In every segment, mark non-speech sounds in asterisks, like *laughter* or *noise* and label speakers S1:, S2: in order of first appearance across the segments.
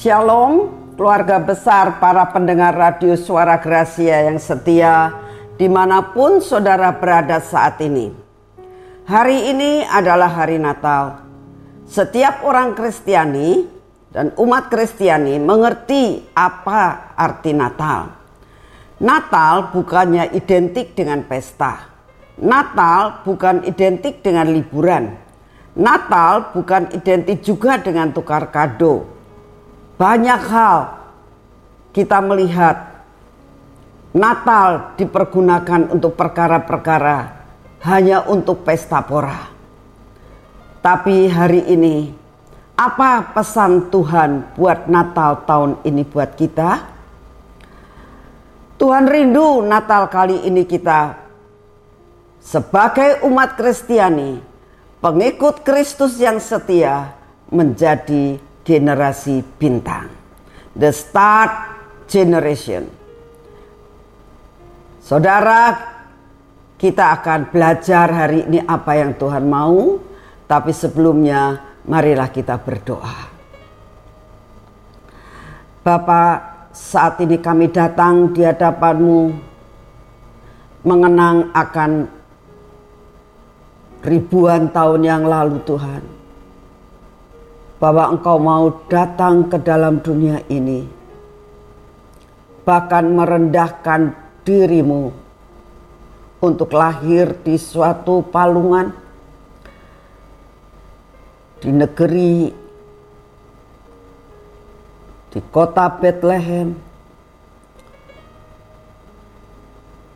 S1: Shalom, keluarga besar para pendengar radio suara Gracia yang setia di mana pun saudara berada saat ini. Hari ini adalah hari Natal. Setiap orang Kristiani dan umat Kristiani mengerti apa arti Natal. Natal bukannya identik dengan pesta. Natal bukan identik dengan liburan. Natal bukan identik juga dengan tukar kado banyak hal kita melihat Natal dipergunakan untuk perkara-perkara hanya untuk pesta pora. Tapi hari ini apa pesan Tuhan buat Natal tahun ini buat kita? Tuhan rindu Natal kali ini kita sebagai umat Kristiani, pengikut Kristus yang setia menjadi generasi bintang. The Start Generation. Saudara, kita akan belajar hari ini apa yang Tuhan mau, tapi sebelumnya marilah kita berdoa. Bapak, saat ini kami datang di hadapanmu mengenang akan ribuan tahun yang lalu Tuhan bahwa engkau mau datang ke dalam dunia ini, bahkan merendahkan dirimu untuk lahir di suatu palungan di negeri di kota Bethlehem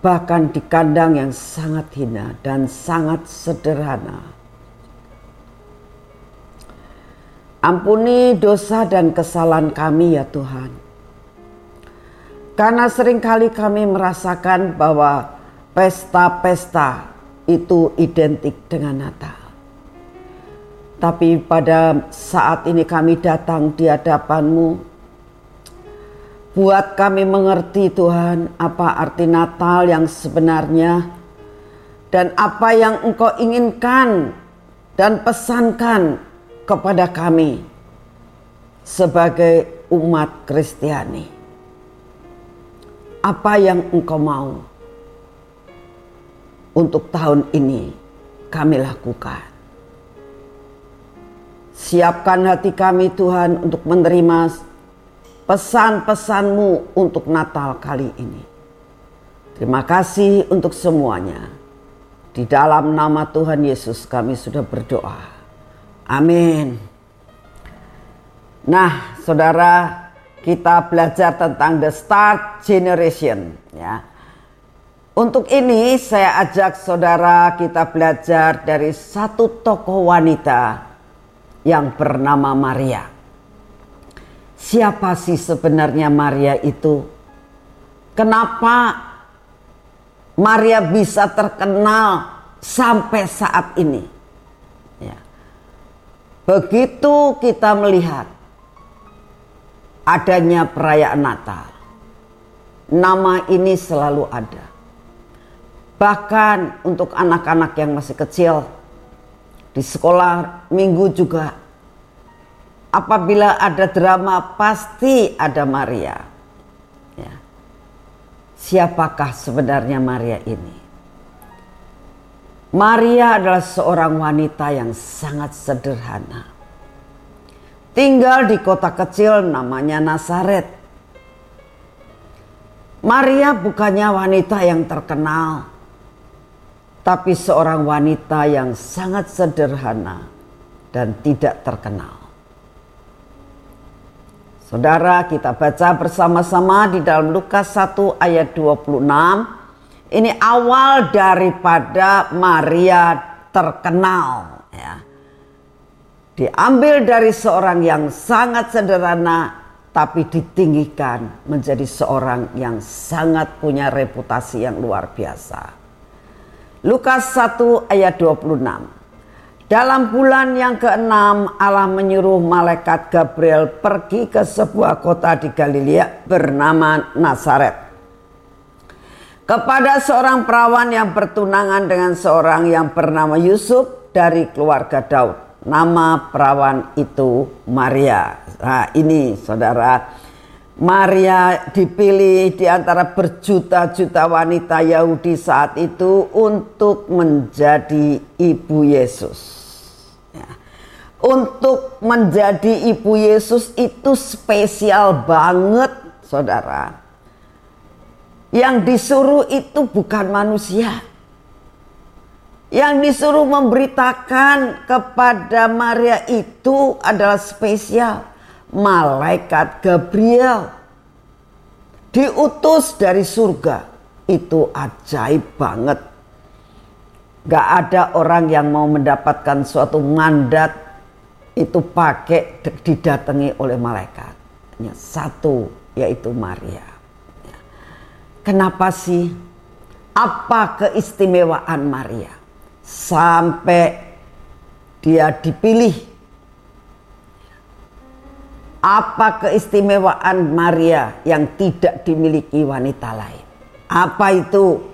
S1: bahkan di kandang yang sangat hina dan sangat sederhana Ampuni dosa dan kesalahan kami ya Tuhan. Karena sering kali kami merasakan bahwa pesta-pesta itu identik dengan Natal. Tapi pada saat ini kami datang di hadapanmu, buat kami mengerti Tuhan apa arti Natal yang sebenarnya dan apa yang engkau inginkan dan pesankan kepada kami sebagai umat Kristiani. Apa yang engkau mau untuk tahun ini kami lakukan. Siapkan hati kami Tuhan untuk menerima pesan-pesanmu untuk Natal kali ini. Terima kasih untuk semuanya. Di dalam nama Tuhan Yesus kami sudah berdoa. Amin. Nah, saudara, kita belajar tentang the start generation ya. Untuk ini saya ajak saudara kita belajar dari satu tokoh wanita yang bernama Maria. Siapa sih sebenarnya Maria itu? Kenapa Maria bisa terkenal sampai saat ini? Begitu kita melihat adanya perayaan Natal, nama ini selalu ada. Bahkan untuk anak-anak yang masih kecil di sekolah minggu juga apabila ada drama pasti ada Maria. Ya. Siapakah sebenarnya Maria ini? Maria adalah seorang wanita yang sangat sederhana. Tinggal di kota kecil namanya Nazaret. Maria bukannya wanita yang terkenal, tapi seorang wanita yang sangat sederhana dan tidak terkenal. Saudara, kita baca bersama-sama di dalam Lukas 1 ayat 26 ini awal daripada Maria terkenal ya. Diambil dari seorang yang sangat sederhana tapi ditinggikan menjadi seorang yang sangat punya reputasi yang luar biasa. Lukas 1 ayat 26. Dalam bulan yang keenam Allah menyuruh malaikat Gabriel pergi ke sebuah kota di Galilea bernama Nazaret kepada seorang perawan yang bertunangan dengan seorang yang bernama Yusuf dari keluarga Daud. nama perawan itu Maria. Nah, ini saudara, Maria dipilih di antara berjuta-juta wanita Yahudi saat itu untuk menjadi ibu Yesus. Ya. Untuk menjadi ibu Yesus itu spesial banget, saudara. Yang disuruh itu bukan manusia. Yang disuruh memberitakan kepada Maria itu adalah spesial malaikat Gabriel diutus dari surga. Itu ajaib banget. Gak ada orang yang mau mendapatkan suatu mandat itu pakai didatangi oleh malaikat. Satu yaitu Maria. Kenapa sih? Apa keistimewaan Maria? Sampai dia dipilih apa keistimewaan Maria yang tidak dimiliki wanita lain? Apa itu?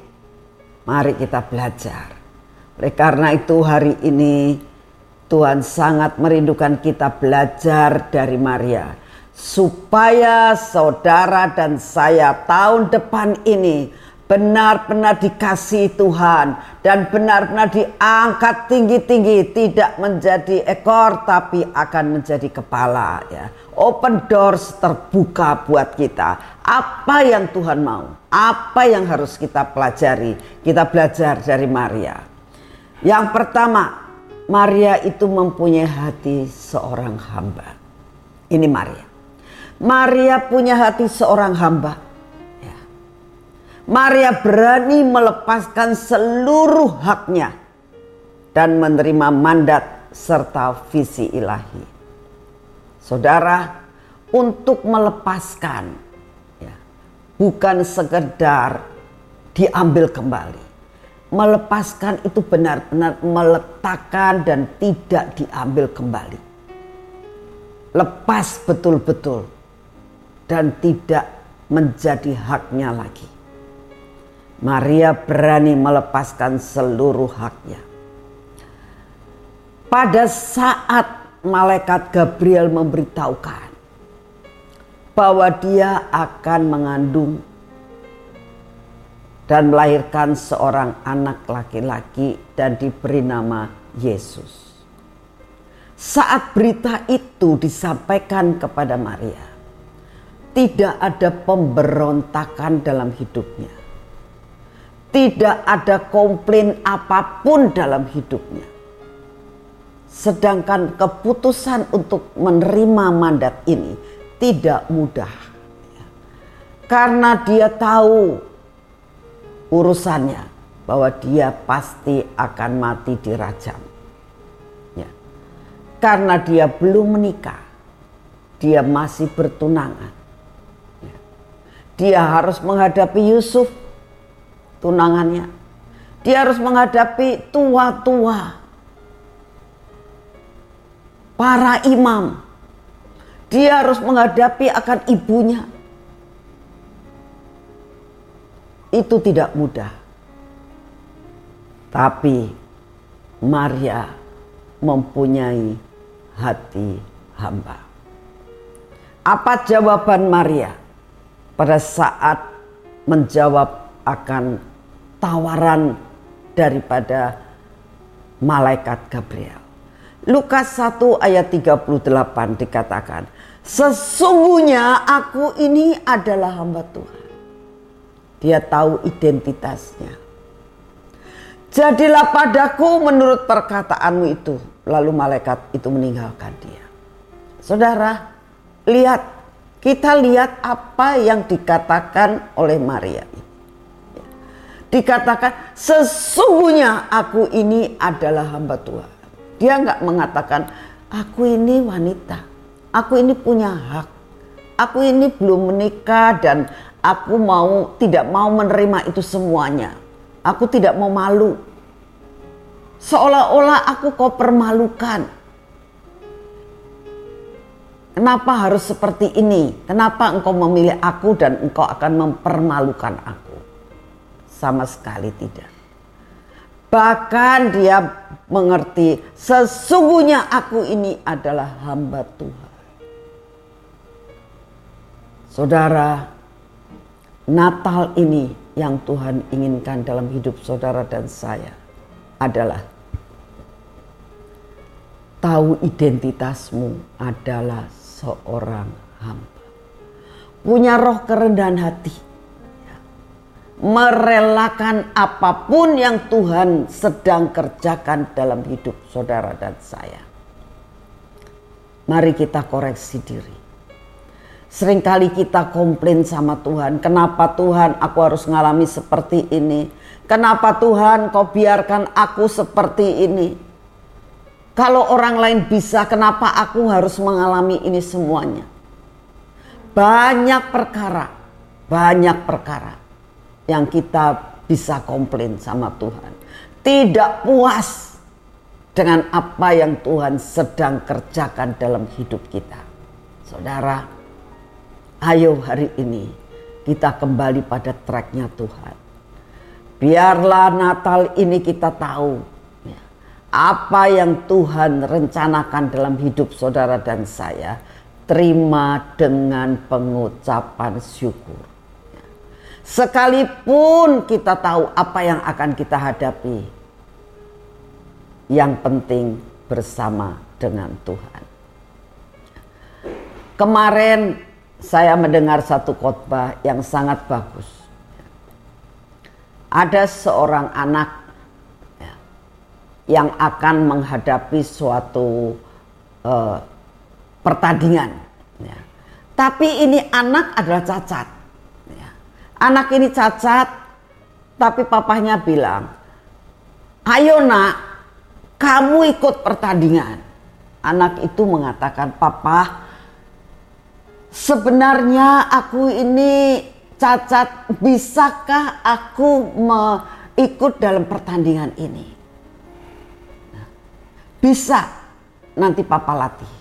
S1: Mari kita belajar. Oleh karena itu hari ini Tuhan sangat merindukan kita belajar dari Maria. Supaya saudara dan saya tahun depan ini benar-benar dikasih Tuhan dan benar-benar diangkat tinggi-tinggi tidak menjadi ekor tapi akan menjadi kepala ya. Open doors terbuka buat kita. Apa yang Tuhan mau apa yang harus kita pelajari kita belajar dari Maria. Yang pertama Maria itu mempunyai hati seorang hamba. Ini Maria Maria punya hati seorang hamba Maria berani melepaskan seluruh haknya dan menerima mandat serta visi ilahi. Saudara, untuk melepaskan ya, bukan sekedar diambil kembali. Melepaskan itu benar-benar meletakkan dan tidak diambil kembali. Lepas betul-betul dan tidak menjadi haknya lagi. Maria berani melepaskan seluruh haknya. Pada saat malaikat Gabriel memberitahukan bahwa dia akan mengandung dan melahirkan seorang anak laki-laki dan diberi nama Yesus. Saat berita itu disampaikan kepada Maria, tidak ada pemberontakan dalam hidupnya tidak ada komplain apa pun dalam hidupnya. Sedangkan keputusan untuk menerima mandat ini tidak mudah. Karena dia tahu urusannya bahwa dia pasti akan mati dirajam. Ya. Karena dia belum menikah. Dia masih bertunangan. Dia harus menghadapi Yusuf tunangannya. Dia harus menghadapi tua-tua. Para imam. Dia harus menghadapi akan ibunya. Itu tidak mudah. Tapi Maria mempunyai hati hamba. Apa jawaban Maria pada saat menjawab akan tawaran daripada malaikat Gabriel. Lukas 1 ayat 38 dikatakan, Sesungguhnya aku ini adalah hamba Tuhan. Dia tahu identitasnya. Jadilah padaku menurut perkataanmu itu. Lalu malaikat itu meninggalkan dia. Saudara, lihat. Kita lihat apa yang dikatakan oleh Maria dikatakan sesungguhnya aku ini adalah hamba Tuhan. Dia nggak mengatakan aku ini wanita, aku ini punya hak, aku ini belum menikah dan aku mau tidak mau menerima itu semuanya. Aku tidak mau malu. Seolah-olah aku kau permalukan. Kenapa harus seperti ini? Kenapa engkau memilih aku dan engkau akan mempermalukan aku? sama sekali tidak. Bahkan dia mengerti sesungguhnya aku ini adalah hamba Tuhan. Saudara, Natal ini yang Tuhan inginkan dalam hidup saudara dan saya adalah tahu identitasmu adalah seorang hamba. Punya roh kerendahan hati. Merelakan apa pun yang Tuhan sedang kerjakan dalam hidup saudara dan saya. Mari kita koreksi diri. Seringkali kita komplain sama Tuhan. Kenapa Tuhan aku harus ngalami seperti ini? Kenapa Tuhan kau biarkan aku seperti ini? Kalau orang lain bisa, kenapa aku harus mengalami ini semuanya? Banyak perkara, banyak perkara yang kita bisa komplain sama Tuhan. Tidak puas dengan apa yang Tuhan sedang kerjakan dalam hidup kita. Saudara, ayo hari ini kita kembali pada tracknya Tuhan. Biarlah Natal ini kita tahu apa yang Tuhan rencanakan dalam hidup saudara dan saya terima dengan pengucapan syukur. Sekalipun kita tahu apa yang akan kita hadapi, yang penting bersama dengan Tuhan. Kemarin saya mendengar satu khotbah yang sangat bagus. Ada seorang anak yang akan menghadapi suatu uh, pertandingan. Ya. Tapi ini anak adalah cacat. Ya. Anak ini cacat, tapi papahnya bilang, ayo nak, kamu ikut pertandingan. Anak itu mengatakan, papa, sebenarnya aku ini cacat, bisakah aku ikut dalam pertandingan ini? Nah, bisa, nanti papa latih.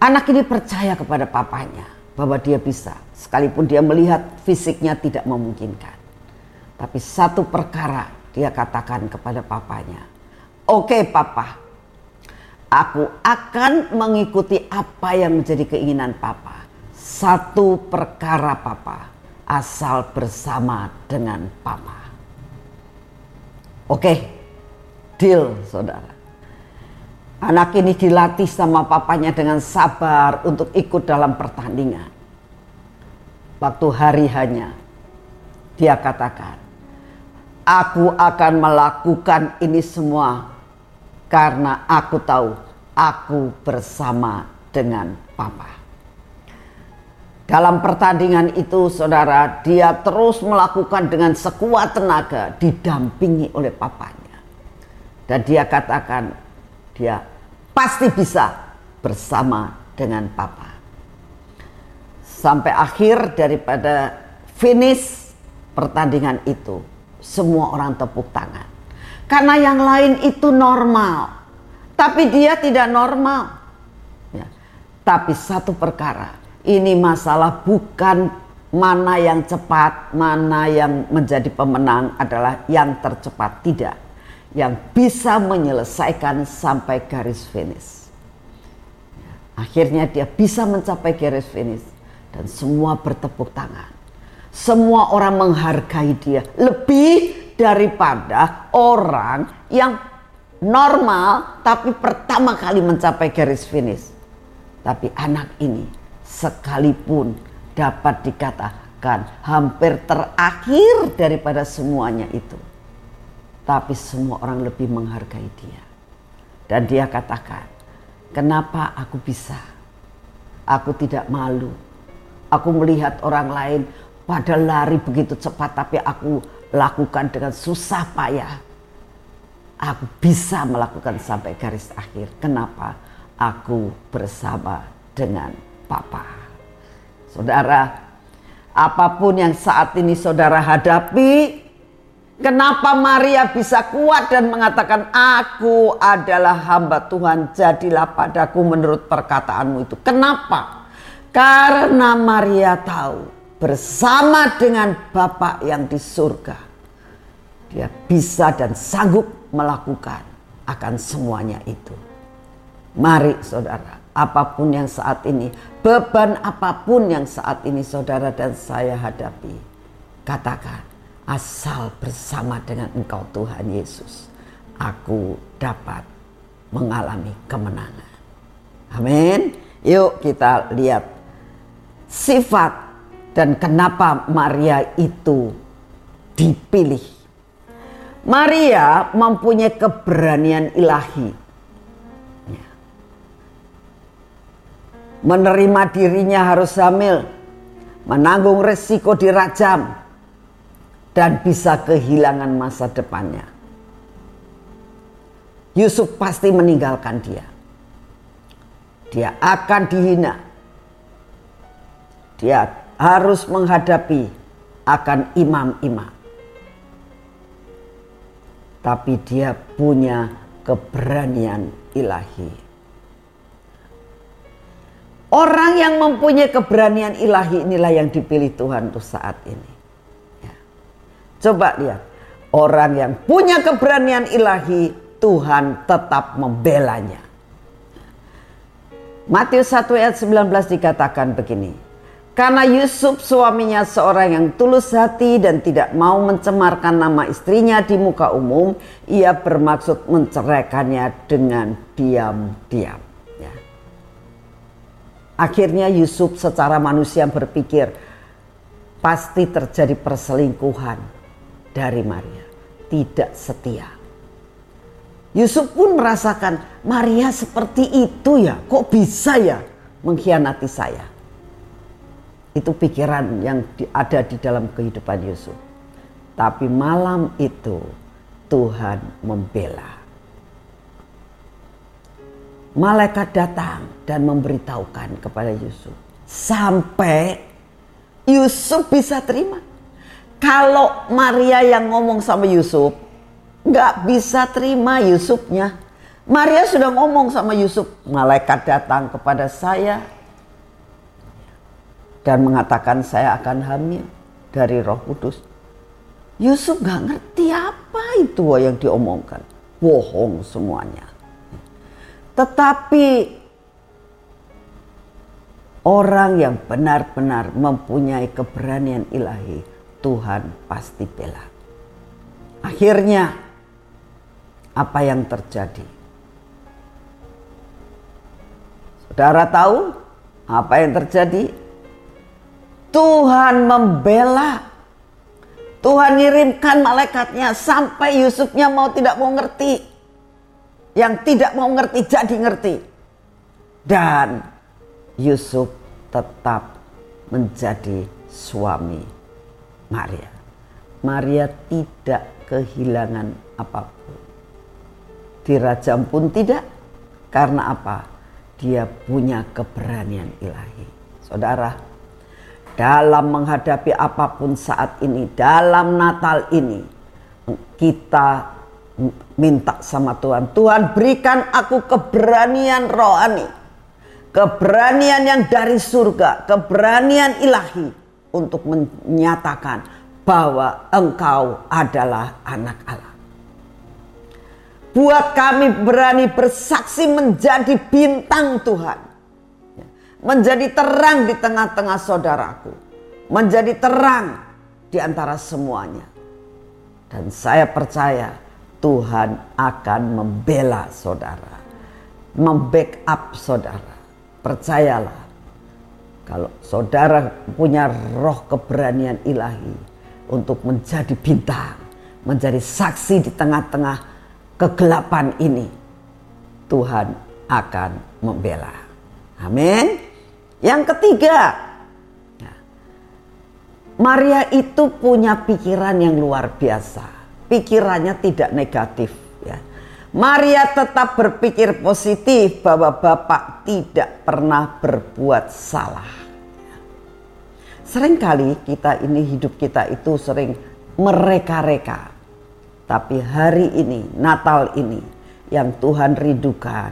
S1: Anak ini percaya kepada papanya bahwa dia bisa, sekalipun dia melihat fisiknya tidak memungkinkan. Tapi satu perkara dia katakan kepada papanya, "Oke, okay, papa, aku akan mengikuti apa yang menjadi keinginan papa. Satu perkara papa, asal bersama dengan papa." Oke, okay, deal, saudara. Anak ini dilatih sama papanya dengan sabar untuk ikut dalam pertandingan. Waktu hari hanya, dia katakan, Aku akan melakukan ini semua karena aku tahu aku bersama dengan Papa. Dalam pertandingan itu saudara dia terus melakukan dengan sekuat tenaga didampingi oleh papanya. Dan dia katakan dia pasti bisa bersama dengan papa. Sampai akhir daripada finish pertandingan itu, semua orang tepuk tangan. Karena yang lain itu normal, tapi dia tidak normal. Ya. Tapi satu perkara, ini masalah bukan mana yang cepat, mana yang menjadi pemenang adalah yang tercepat, tidak yang bisa menyelesaikan sampai garis finish. Akhirnya dia bisa mencapai garis finish dan semua bertepuk tangan. Semua orang menghargai dia lebih daripada orang yang normal tapi pertama kali mencapai garis finish. Tapi anak ini sekalipun dapat dikatakan hampir terakhir daripada semuanya itu tapi semua orang lebih menghargai dia. Dan dia katakan, kenapa aku bisa? Aku tidak malu. Aku melihat orang lain pada lari begitu cepat tapi aku lakukan dengan susah payah. Aku bisa melakukan sampai garis akhir. Kenapa? Aku bersama dengan Papa. Saudara, apa pun yang saat ini saudara hadapi, Kenapa Maria bisa kuat dan mengatakan aku adalah hamba Tuhan jadilah padaku menurut perkataanmu itu. Kenapa? Karena Maria tahu bersama dengan Bapa yang di surga Dia bisa dan sanggup melakukan akan semuanya itu. Mari saudara, apa pun yang saat ini, beban apa pun yang saat ini saudara dan saya hadapi, katakan asal bersama dengan Engkau Tuhan Yesus, aku dapat mengalami kemenangan. Amin. Yuk kita lihat sifat dan kenapa Maria itu dipilih. Maria mempunyai keberanian ilahi. Menerima dirinya harus hamil, menanggung resiko dirajam, dan bisa kehilangan masa depannya. Yusuf pasti meninggalkan dia. Dia akan dihina. Dia harus menghadapi akan imam-imam. Tapi dia punya keberanian ilahi. Orang yang mempunyai keberanian ilahi inilah yang dipilih Tuhan untuk saat ini. Coba lihat, orang yang punya keberanian ilahi, Tuhan tetap membelanya. Matius 1 ayat 19 dikatakan begini. Karena Yusuf suaminya seorang yang tulus hati dan tidak mau mencemarkan nama istrinya di muka umum, ia bermaksud menceraikannya dengan diam-diam. Ya. Akhirnya Yusuf secara manusia berpikir pasti terjadi perselingkuhan dari Maria, tidak setia. Yusuf pun merasakan Maria seperti itu ya, kok bisa ya mengkhianati saya. Itu pikiran yang ada di dalam kehidupan Yusuf. Tapi malam itu Tuhan membela. Malaikat datang dan memberitahukan kepada Yusuf. Sampai Yusuf bisa terima. Kalau Maria yang ngomong sama Yusuf, nggak bisa terima Yusufnya. Maria sudah ngomong sama Yusuf, malaikat datang kepada saya dan mengatakan saya akan hamil dari Roh Kudus. Yusuf nggak ngerti apa itu yang diomongkan, bohong semuanya. Tetapi orang yang benar-benar mempunyai keberanian ilahi, Tuhan pasti bela. Akhirnya apa yang terjadi. Saudara tahu apa yang terjadi? Tuhan membela. Tuhan ngirimkan malaikatnya sampai Yusufnya mau tidak mau ngerti. Yang tidak mau ngerti jadi ngerti. Dan Yusuf tetap menjadi suami Maria. Maria tidak kehilangan apa pun. Dirajam pun tidak. Karena apa? Dia punya keberanian ilahi. Saudara, dalam menghadapi apa pun saat ini, dalam Natal ini, kita minta sama Tuhan. Tuhan berikan aku keberanian rohani. Keberanian yang dari surga, keberanian ilahi untuk menyatakan bahwa engkau adalah anak Allah. Buat kami berani bersaksi menjadi bintang Tuhan. Menjadi terang di tengah-tengah saudaraku. Menjadi terang di antara semuanya. Dan saya percaya Tuhan akan membela saudara. Membackup saudara. Percayalah. Kalau saudara punya roh keberanian ilahi. Untuk menjadi bintang. Menjadi saksi di tengah-tengah kegelapan ini Tuhan akan membela. Amin. Yang ketiga, ya, Maria itu punya pikiran yang luar biasa. Pikirannya tidak negatif. Maria tetap berpikir positif bahwa Bapak tidak pernah berbuat salah. Seringkali kita ini hidup kita itu sering mereka-reka tapi hari ini, Natal ini yang Tuhan rindukan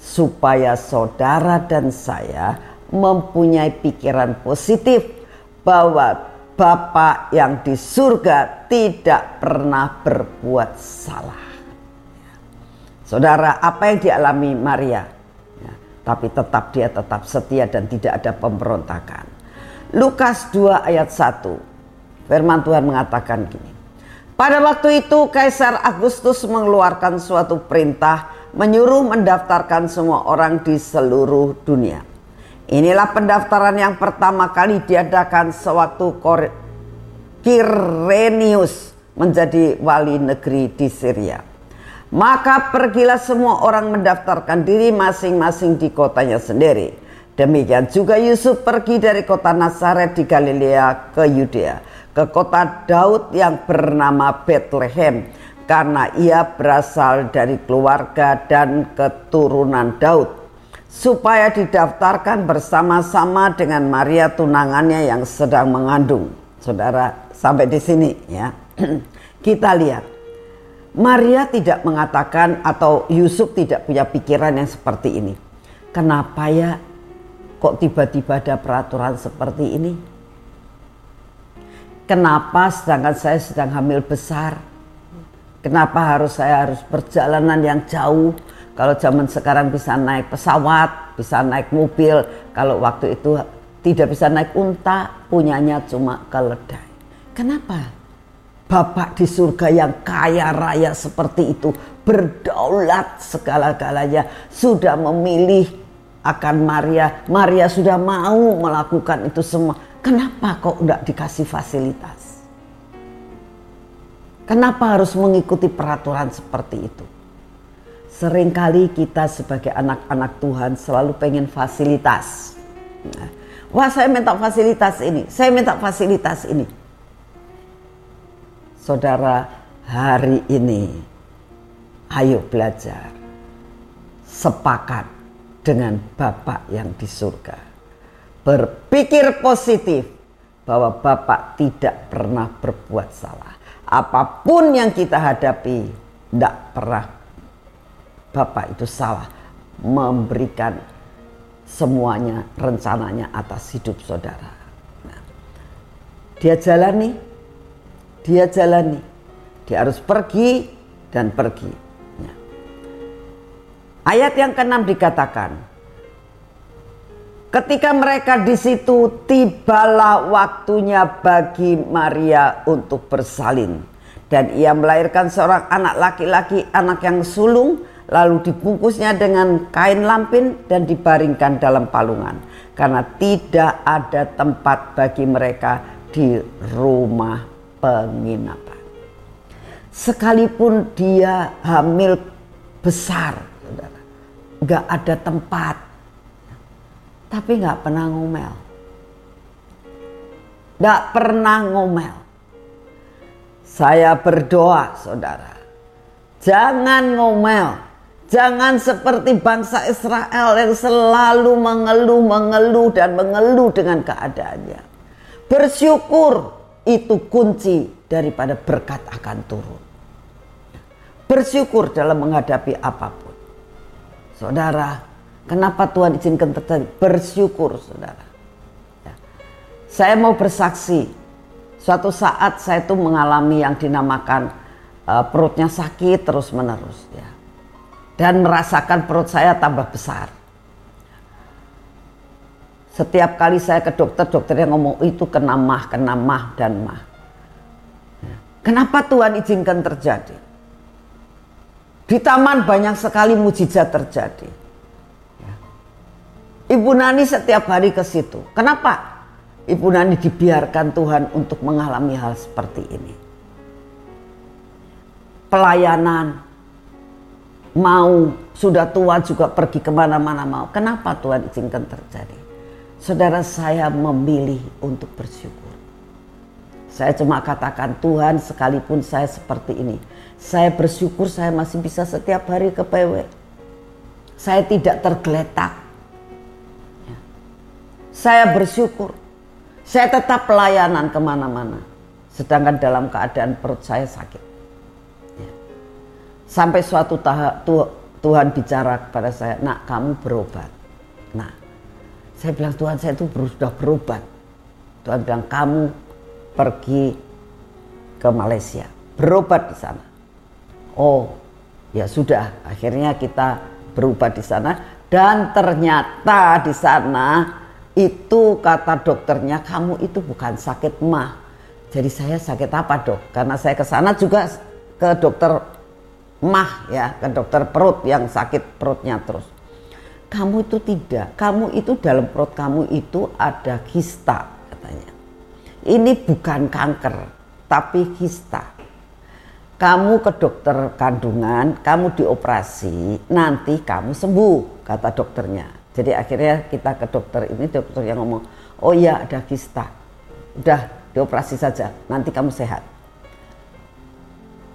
S1: supaya saudara dan saya mempunyai pikiran positif bahwa Bapa yang di surga tidak pernah berbuat salah. Saudara, apa yang dialami Maria? Ya, tapi tetap dia tetap setia dan tidak ada pemberontakan. Lukas 2 ayat 1. Firman Tuhan mengatakan gini. Pada waktu itu Kaisar Agustus mengeluarkan suatu perintah menyuruh mendaftarkan semua orang di seluruh dunia. Inilah pendaftaran yang pertama kali diadakan sewaktu Kirenius menjadi wali negeri di Syria. Maka pergilah semua orang mendaftarkan diri masing-masing di kotanya sendiri. Demikian juga Yusuf pergi dari kota Nazaret di Galilea ke Yudea, ke kota Daud yang bernama Bethlehem karena ia berasal dari keluarga dan keturunan Daud supaya didaftarkan bersama-sama dengan Maria tunangannya yang sedang mengandung. Saudara, sampai di sini ya. *clears throat* Kita lihat. Maria tidak mengatakan atau Yusuf tidak punya pikiran yang seperti ini. Kenapa ya kok tiba-tiba ada peraturan seperti ini? Kenapa sedangkan saya sedang hamil besar? Kenapa harus saya harus perjalanan yang jauh? Kalau zaman sekarang bisa naik pesawat, bisa naik mobil. Kalau waktu itu tidak bisa naik unta, punyanya cuma keledai. Kenapa? Bapak di surga yang kaya raya seperti itu, berdaulat segala-galanya, sudah memilih akan Maria. Maria sudah mau melakukan itu semua. Kenapa kok tidak dikasih fasilitas? Kenapa harus mengikuti peraturan seperti itu? Seringkali kita sebagai anak-anak Tuhan selalu pengen fasilitas. Nah, wah saya minta fasilitas ini, saya minta fasilitas ini. Saudara, hari ini ayo belajar. Sepakat dengan Bapak yang di surga. Berpikir positif bahwa Bapak tidak pernah berbuat salah apa pun yang kita hadapi tidak pernah Bapak itu salah memberikan semuanya rencananya atas hidup saudara. Nah, dia jalani, dia jalani, dia harus pergi dan pergi. Nah, ayat yang keenam dikatakan, Ketika mereka di situ, tibalah waktunya bagi Maria untuk bersalin. Dan ia melahirkan seorang anak laki-laki, anak yang sulung, lalu dibungkusnya dengan kain lampin dan dibaringkan dalam palungan. Karena tidak ada tempat bagi mereka di rumah penginapan. Sekalipun dia hamil besar, saudara, gak ada tempat tapi nggak pernah ngomel. Nggak pernah ngomel. Saya berdoa saudara. Jangan ngomel. Jangan seperti bangsa Israel yang selalu mengeluh, mengeluh dan mengeluh dengan keadaannya. Bersyukur itu kunci daripada berkat akan turun. Bersyukur dalam menghadapi apa pun. Saudara, Kenapa Tuhan izinkan terjadi? Bersyukur saudara. Ya. Saya mau bersaksi. Suatu saat saya itu mengalami yang dinamakan uh, perutnya sakit terus menerus. Ya. Dan merasakan perut saya tambah besar. Setiap kali saya ke dokter, dokter yang ngomong itu kena mah, kena mah dan mah. Ya. Kenapa Tuhan izinkan terjadi? Di taman banyak sekali mujizat terjadi Ibu Nani setiap hari ke situ. Kenapa? Ibu Nani dibiarkan Tuhan untuk mengalami hal seperti ini. Pelayanan, mau sudah tua juga pergi ke mana-mana mau. Kenapa Tuhan izinkan terjadi? Saudara saya memilih untuk bersyukur. Saya cuma katakan Tuhan sekalipun saya seperti ini. Saya bersyukur saya masih bisa setiap hari ke PW. Saya tidak tergeletak saya bersyukur. Saya tetap pelayanan ke mana-mana. Sedangkan dalam keadaan perut saya sakit. Ya. Sampai suatu tahap Tuhan bicara kepada saya, nak kamu berobat. Saya bilang Tuhan saya itu sudah berobat. Tuhan bilang kamu pergi ke Malaysia, berobat di sana. Oh, ya sudah, akhirnya kita berobat di sana dan ternyata di sana itu kata dokternya kamu itu bukan sakit mah. Jadi saya sakit apa dok? Karena saya ke sana juga ke dokter mah ya, ke dokter perut yang sakit perutnya terus. Kamu itu tidak, kamu itu dalam perut kamu itu ada kista katanya. Ini bukan kanker, tapi kista. Kamu ke dokter kandungan, kamu dioperasi, nanti kamu sembuh, kata dokternya. Jadi akhirnya kita ke dokter ini, dokter yang ngomong, oh iya ada kista. Udah dioperasi saja, nanti kamu sehat.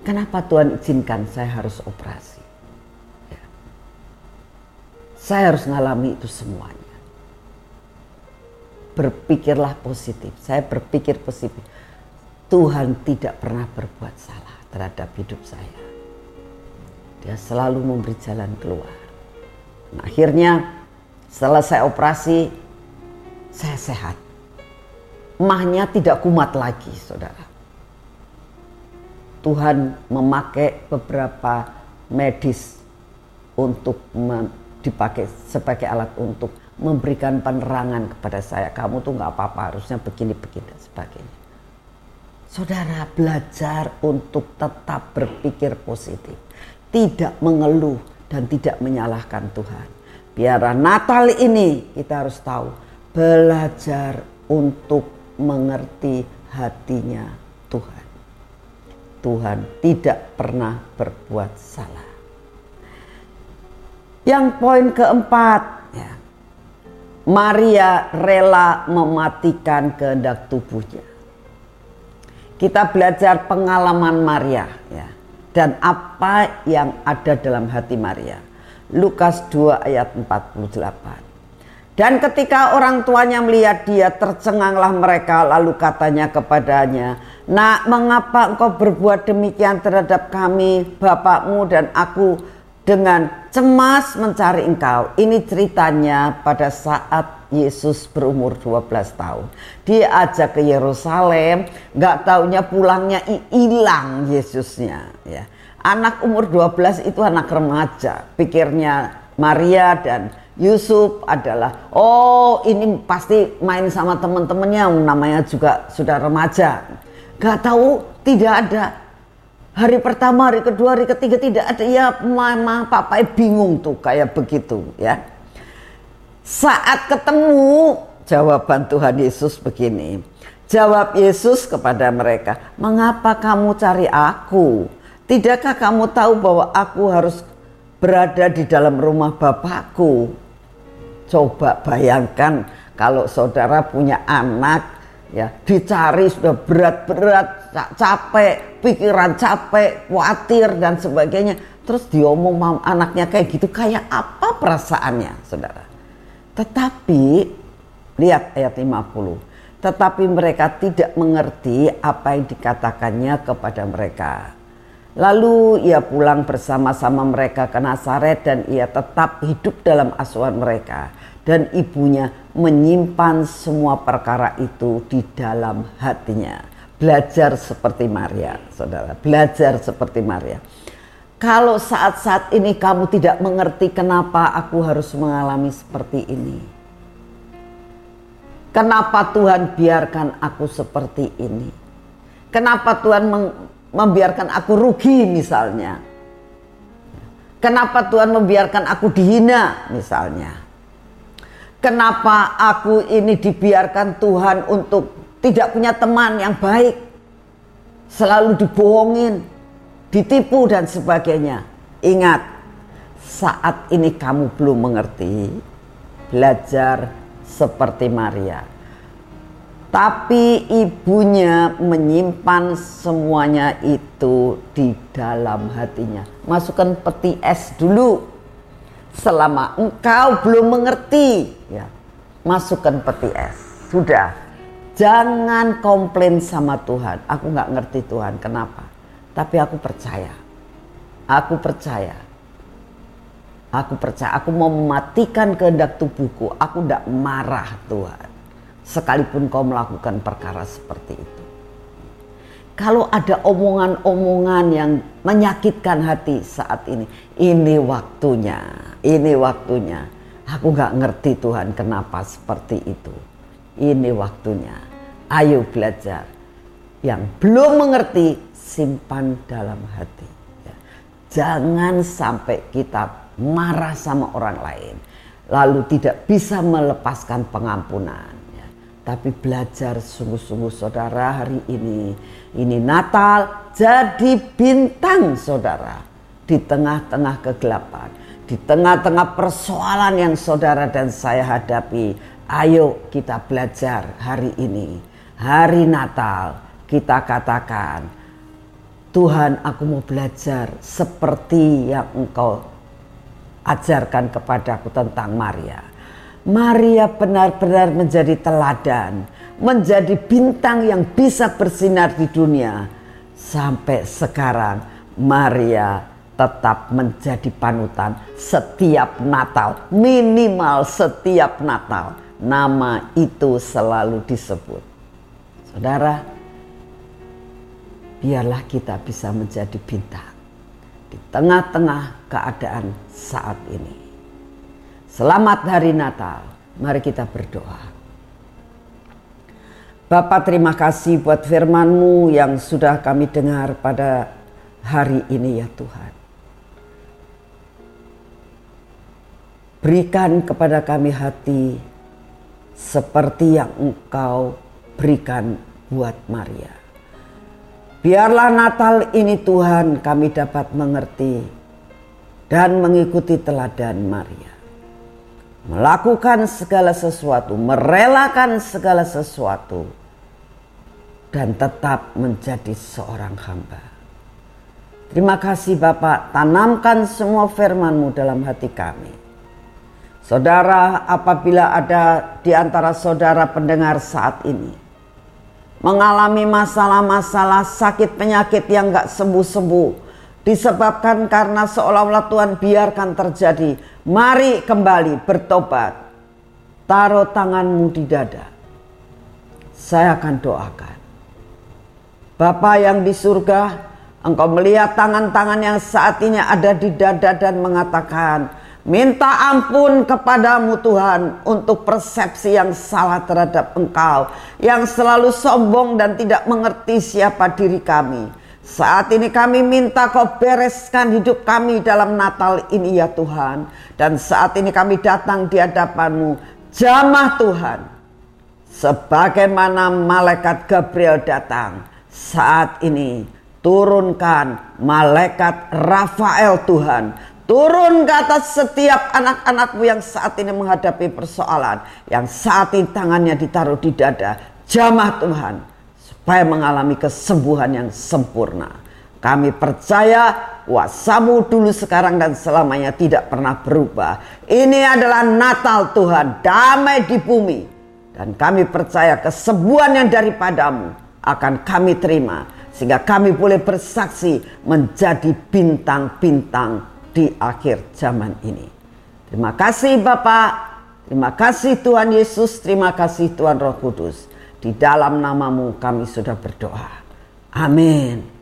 S1: Kenapa Tuhan izinkan saya harus operasi? Ya. Saya harus ngalami itu semuanya. Berpikirlah positif. Saya berpikir positif. Tuhan tidak pernah berbuat salah terhadap hidup saya. Dia selalu memberi jalan keluar. Nah, akhirnya selesai operasi, saya sehat. Mahnya tidak kumat lagi, saudara. Tuhan memakai beberapa medis untuk dipakai sebagai alat untuk memberikan penerangan kepada saya. Kamu tuh nggak apa-apa, harusnya begini-begini dan sebagainya. Saudara belajar untuk tetap berpikir positif, tidak mengeluh dan tidak menyalahkan Tuhan. Biar Natal ini kita harus tahu belajar untuk mengerti hatinya Tuhan. Tuhan tidak pernah berbuat salah. Yang poin keempat, ya, Maria rela mematikan kehendak tubuhnya. Kita belajar pengalaman Maria ya, dan apa yang ada dalam hati Maria. Lukas 2 ayat 48. Dan ketika orang tuanya melihat dia tercenganglah mereka lalu katanya kepadanya, Nak mengapa engkau berbuat demikian terhadap kami bapakmu dan aku dengan cemas mencari engkau. Ini ceritanya pada saat Yesus berumur 12 tahun. Dia ajak ke Yerusalem, gak taunya pulangnya hilang Yesusnya. Ya. Anak umur 12 itu anak remaja, pikirnya Maria dan Yusuf adalah oh ini pasti main sama teman-temannya namanya juga sudah remaja. Gak tahu tidak ada hari pertama, hari kedua, hari ketiga tidak ada ya mama papa bingung tuh kayak begitu ya. Saat ketemu jawaban Tuhan Yesus begini. Jawab Yesus kepada mereka, "Mengapa kamu cari aku? Tidakkah kamu tahu bahwa aku harus berada di dalam rumah Bapakku?" Coba bayangkan kalau saudara punya anak ya dicari sudah berat-berat capek pikiran capek khawatir dan sebagainya. Terus diomong anaknya kayak gitu kayak apa perasaannya saudara? Tetapi lihat ayat 50 tetapi mereka tidak mengerti apa yang dikatakannya kepada mereka. Lalu ia pulang bersama-sama mereka ke Nazaret dan ia tetap hidup dalam asuhan mereka. Dan ibunya menyimpan semua perkara itu di dalam hatinya. Belajar seperti Maria, saudara. Belajar seperti Maria. Kalau saat-saat ini kamu tidak mengerti kenapa aku harus mengalami seperti ini. Kenapa Tuhan biarkan aku seperti ini? Kenapa Tuhan membiarkan aku rugi misalnya. Kenapa Tuhan membiarkan aku dihina misalnya. Kenapa aku ini dibiarkan Tuhan untuk tidak punya teman yang baik. Selalu dibohongin, ditipu dan sebagainya. Ingat, saat ini kamu belum mengerti, belajar seperti Maria tapi ibunya menyimpan semuanya itu di dalam hatinya. Masukkan peti es dulu. Selama engkau belum mengerti, ya, masukkan peti es. Sudah. Jangan komplain sama Tuhan. Aku nggak ngerti Tuhan, kenapa? Tapi aku percaya. Aku percaya. Aku percaya. Aku mau mematikan kehendak tubuhku. Aku tidak marah Tuhan sekalipun kau melakukan perkara seperti itu. Kalau ada omongan-omongan yang menyakitkan hati saat ini, ini waktunya, ini waktunya. Aku gak ngerti Tuhan kenapa seperti itu. Ini waktunya. Ayo belajar. Yang belum mengerti, simpan dalam hati. Ya. Jangan sampai kita marah sama orang lain. Lalu tidak bisa melepaskan pengampunan tapi belajar sungguh-sungguh saudara hari ini. Ini Natal jadi bintang saudara. Di tengah-tengah kegelapan. Di tengah-tengah persoalan yang saudara dan saya hadapi. Ayo kita belajar hari ini. Hari Natal kita katakan. Tuhan aku mau belajar seperti yang engkau ajarkan kepadaku tentang Maria Maria benar-benar menjadi teladan, menjadi bintang yang bisa bersinar di dunia. Sampai sekarang Maria tetap menjadi panutan setiap Natal, minimal setiap Natal. Nama itu selalu disebut. Saudara, biarlah kita bisa menjadi bintang di tengah-tengah keadaan saat ini. Selamat hari Natal. Mari kita berdoa. Bapak terima kasih buat firman-Mu yang sudah kami dengar pada hari ini ya Tuhan. Berikan kepada kami hati seperti yang Engkau berikan buat Maria. Biarlah Natal ini Tuhan kami dapat mengerti dan mengikuti teladan Maria melakukan segala sesuatu, merelakan segala sesuatu, dan tetap menjadi seorang hamba. Terima kasih Bapak, tanamkan semua firman-Mu dalam hati kami. Saudara, apabila ada di antara saudara pendengar saat ini, mengalami masalah-masalah sakit penyakit yang gak sembuh-sembuh, disebabkan karena seolah-olah Tuhan biarkan terjadi, Mari kembali bertobat. Taruh tanganmu di dada. Saya akan doakan. Bapa yang di surga, engkau melihat tangan-tangan yang saat ini ada di dada dan mengatakan, Minta ampun kepadamu Tuhan untuk persepsi yang salah terhadap engkau. Yang selalu sombong dan tidak mengerti siapa diri kami. Saat ini kami minta kau bereskan hidup kami dalam Natal ini ya Tuhan. Dan saat ini kami datang di hadapanmu. Jamah Tuhan. Sebagaimana malaikat Gabriel datang. Saat ini turunkan malaikat Rafael Tuhan. Turun ke atas setiap anak-anakmu yang saat ini menghadapi persoalan. Yang saat ini tangannya ditaruh di dada. Jamah Tuhan supaya mengalami kesembuhan yang sempurna. Kami percaya wasamu dulu sekarang dan selamanya tidak pernah berubah. Ini adalah Natal Tuhan, damai di bumi. Dan kami percaya kesembuhan yang daripadamu akan kami terima. Sehingga kami boleh bersaksi menjadi bintang-bintang di akhir zaman ini. Terima kasih Bapak, terima kasih Tuhan Yesus, terima kasih Tuhan Roh Kudus. Di dalam namamu kami sudah berdoa. Amin.